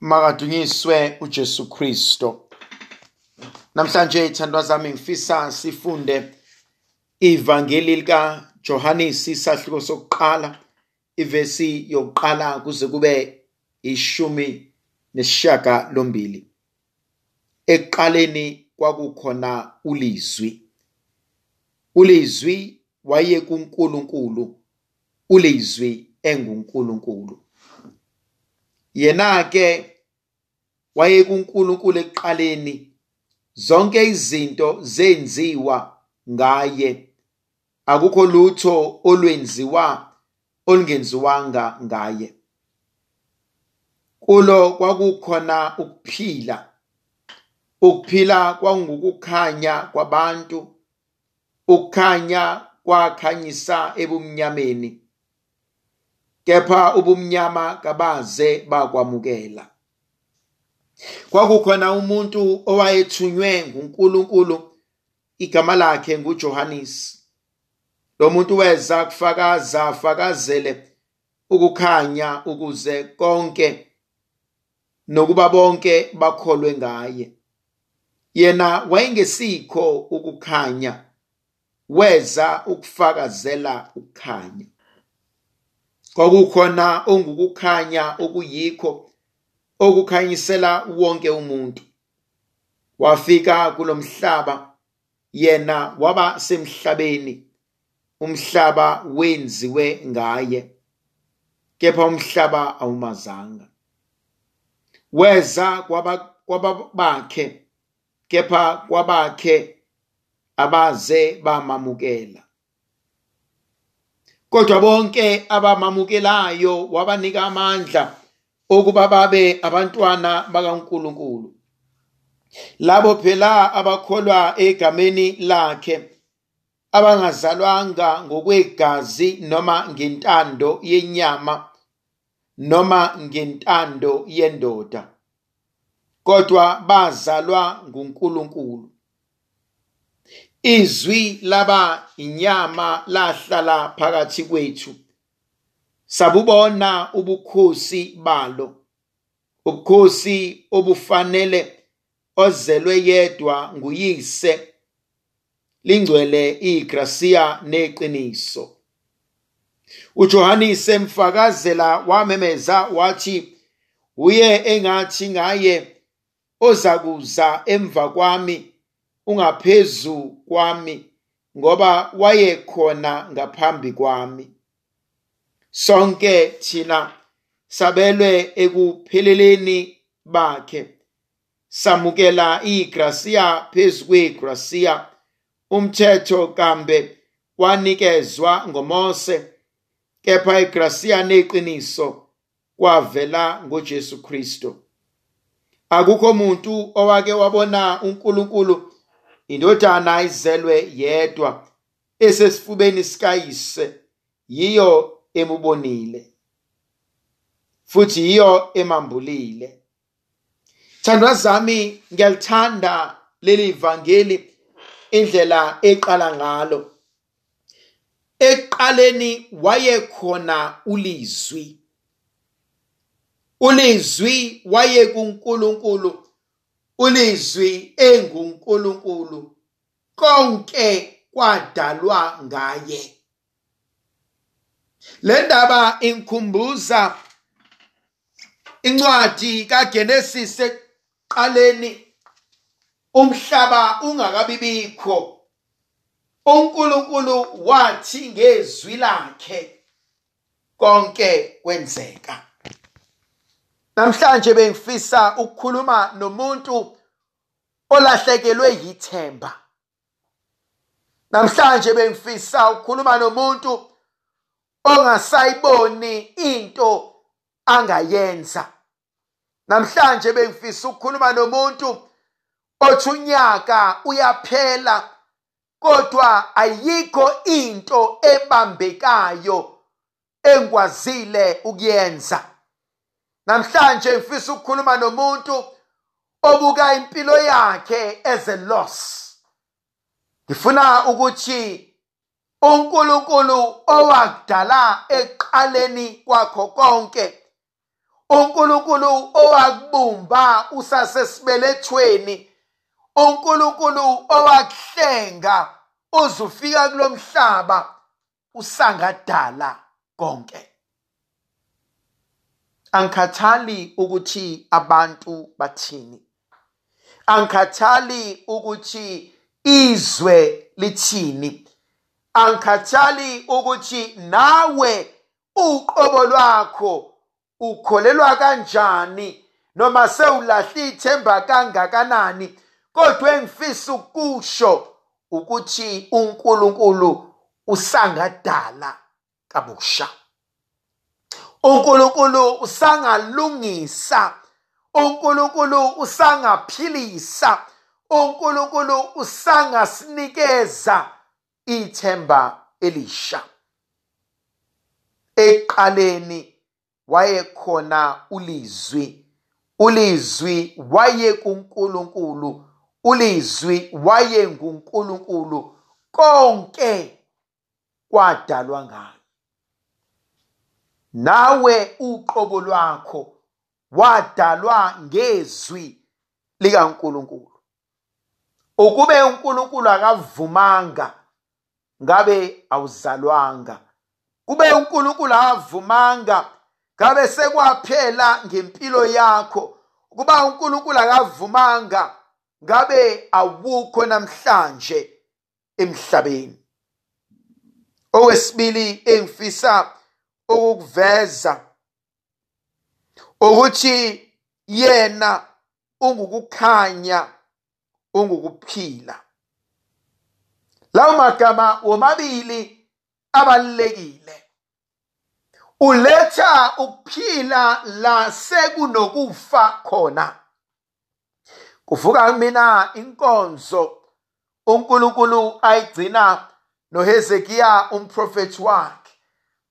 makadunyiswe uJesu Kristo. Namhlanje ithandwa zami ngifisa sifunde ivangeli lika Johannes isahluko sokuqala ivesi yokuqala kuze kube ishumi nesishaka lombili ekuqaleni kwakukhona ulizwi. Ulizwi waye kuNkulunkulu ulizwi enguNkulunkulu. Yena ke waye kuNkulunkulu ekuqaleni zonke izinto zenziwa ngaye. Akukho lutho olwenziwa olungenziwanga ngaye. Kulo kwakukhona ukuphila. Ukuphila kwangukukhanya kwabantu. Ukukhanya kwakhanyisa ebumnyameni. Kepha ubumnyama kabaze bakwamukela. Kwakukhona umuntu owayethunywe nguNkulunkulu igama lakhe nguJohannes. Lo muntu weza kufakaza afakazele ukukhanya ukuze konke nokuba bonke bakholwe ngaye. Yena wayengesikho ukukhanya weza ukufakazela ukukhanya. Kwakukhona ongukukhanya okuyikho okukhanyisela wonke umuntu. Wafika kulomhlaba yena waba semhlabeni umhlaba wenziwe ngaye kepha umhlaba awumazanga. Weza kwababakhe kepha kwabakhe abaze bamamukela. Kodwa bonke abamamukelayo wabanika amandla okuba babe abantwana bakaNkuluNkulu. Labo phela abakholwa egameni lakhe abangazalwanga ngokwegazi noma ngentando yenyama noma ngentando yendoda kodwa bazalwa nguNkulunkulu. Izwi laba inyama lahlala phakathi kwethu. Sabubona ubukhosi balo. Ubukhosi obufanele ozelwe yedwa nguyise. Lingcwele igracia neqiniso. uJohannes emfakazela wamemeza wathi uye engathi ngaye ozakuza emva kwami ungaphezu kwami ngoba wayekhona ngaphambi kwami. Sonke thina sabelwe ekupheleleni bakhe. Samukela igracia phezu kwegracia umthetho kambe wanikezwa ngomose kepha igracia neqiniso kwavela ngoJesu Kristo akukho umuntu owake wabona uNkulunkulu indodana izelwe yedwa esesifubeni sikayise yiyo emubonile futhi yiyo emambulile. Thandwa zami ngiyalithanda leli vangeli indlela eqala ngalo. Eqaleni wayekhona ulizwi. ulizwi waye kuNkulunkulu ulizwi enguNkulunkulu konke kwadalwa ngaye. Le ndaba inkhumbuza incwadi kaGenesis ekuqaleni umhlaba ungakabibikho. uNkulunkulu wathi ngezwi lakhe konke kwenzeka. Namhlanje bengifisa ukukhuluma nomuntu olahlekelwe yithemba. Namhlanje bengifisa ukukhuluma nomuntu ongasayiboni into angayenza. Namhlanje bengifisa ukukhuluma nomuntu othi unyaka uyaphela kodwa ayikho into ebambekayo engikwazile ukuyenza. Namhlanje ngifisa ukukhuluma nomuntu obuka impilo yakhe as a loss. Ngifuna ukuthi uNkulunkulu owakudala eqaleni kwakho konke uNkulunkulu owakubumba usasesibelethweni uNkulunkulu owakuhlenga uzufika kulomhlaba usangadala konke. Angikhathali ukuthi abantu bathini. Angikhathali ukuthi izwe lithini. Angikhathali ukuthi nawe uqobo lwakho ukholelwa kanjani noma sewulahla ithemba kangakanani kodwa engifisa ukusho ukuthi uNkulunkulu usangadala kabusha. uNkulunkulu usangalungisa. uNkulunkulu usangaphilisa. uNkulunkulu usangasinikeza ithemba elisha. Eqaleni wayekhona ulizwi. Ulizwi waye kuNkulunkulu ulizwi waye nguNkulunkulu konke kwadalwa ngayo. Nawe uqobo lwakho wadalwa ngezwi likaNkulunkulu. Ukube uNkulunkulu akavumanga ngabe awuzalwanga. Kube uNkulunkulu akavumanga ngabe sekwaphela ngempilo yakho. Kuba uNkulunkulu akavumanga ngabe awukho namhlanje emhlabeni. Okwesibili engifisa ukukuveza ukuthi yena ungukukhanya ungukuphila. Lawo magama womabili abalekile uletha ukuphila la sekunokufa khona. Kuvuka mina inkonzo uNkulunkulu ayigcina noHezekiya umprofeti wakhe.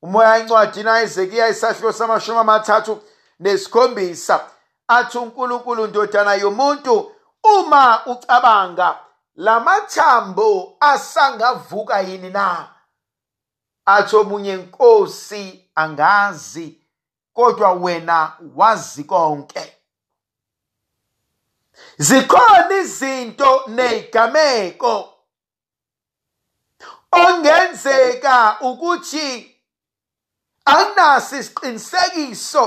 Umoya incwadi naHezekiya isahluko samashumi amathathu nesikhombisa. Athi uNkulunkulu ndodana yomuntu uma ucabanga lamathambo asangavuka yini na? Athi omunye nkosi angazi kodwa wena wazi konke. Zikhona izinto nezigameko ongenzeka ukuthi anginaso isiqinisekiso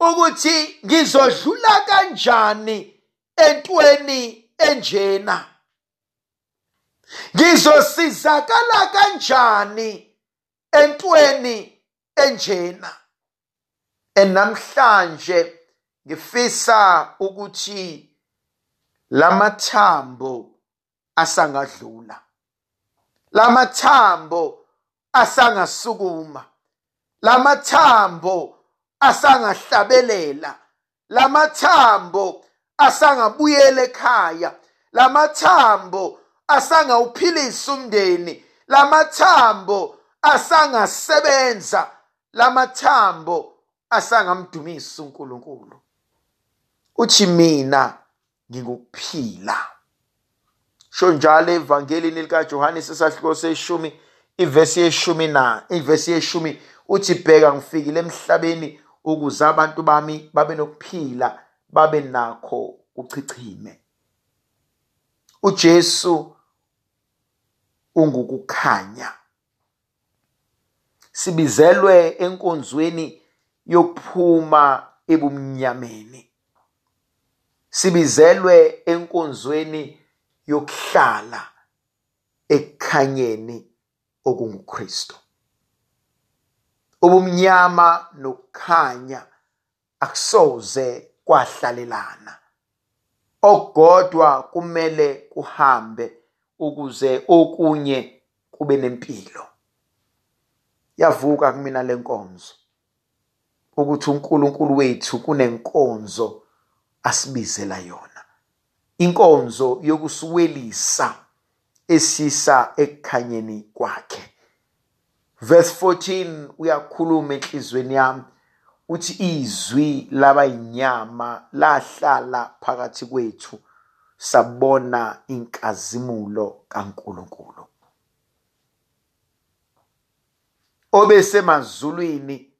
ukuthi ngizodlula kanjani entweni enjena? Ngizosizakala kanjani entweni enjena? Enamhlanje ngifisa ukuthi lamathambo asangadlula lamathambo asangasukuma. Lamathambo asangahlabelela. Lamathambo asangabuyela ekhaya. Lamathambo asangawuphilisa umndeni. Lamathambo asangasebenza. Lamathambo asangamdumisa uNkulunkulu. Uthi mina ngikuphila sho njalo evangelini likaJohannes esahluko seshumi ivesi yeshumi na ivesi yeshumi uthi bheka ngifikile emhlabeni ukuze abantu bami babe nokuphila babe nakho uchichime uJesu ungukukhanya. Sibizelwe enkonzweni yokuphuma ebumnyameni. Sibizelwe enkonzweni yokuhlala ekukhanyeni okunguKristu. Ubumnyama nokukhanya akusoze kwahlalelana ogodwa kumele kuhambe ukuze okunye kube nempilo. Yavuka kumina lenkonzo ukuthi uNkulunkulu wethu kunenkonzo asibizela yona. Inkonzo yokusiwelisa esisa ekukhanyeni kwakhe. Verse 14 uyakhuluma enhlizweni yami uthi izwi labayinyama lahlala phakathi kwethu sabona inkazimulo kaNkuluNkulu. Obesemazulwini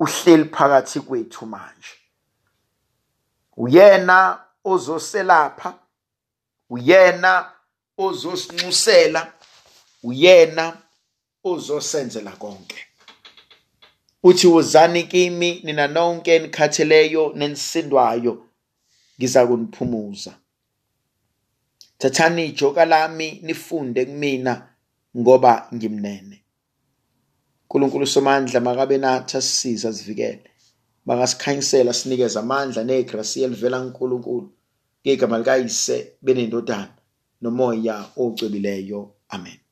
uhleli phakathi kwethu manje. Uyena ozoselapha uyena ozosinxusela uyena ozosenzela konke. Uthi wozani kimi nina nonke nikhatheleyo nenisindwayo ngiza kuniphumuza. Thathani ijoka lami nifunde kumina ngoba ngimnene. uNkulunkulu somandla makabe nathi asisiza sivikele makasikhanyisela sinikeze amandla negrasi elivela kuNkulunkulu. Ngegama likayise benendodana nomoya ocwebileyo. Amen.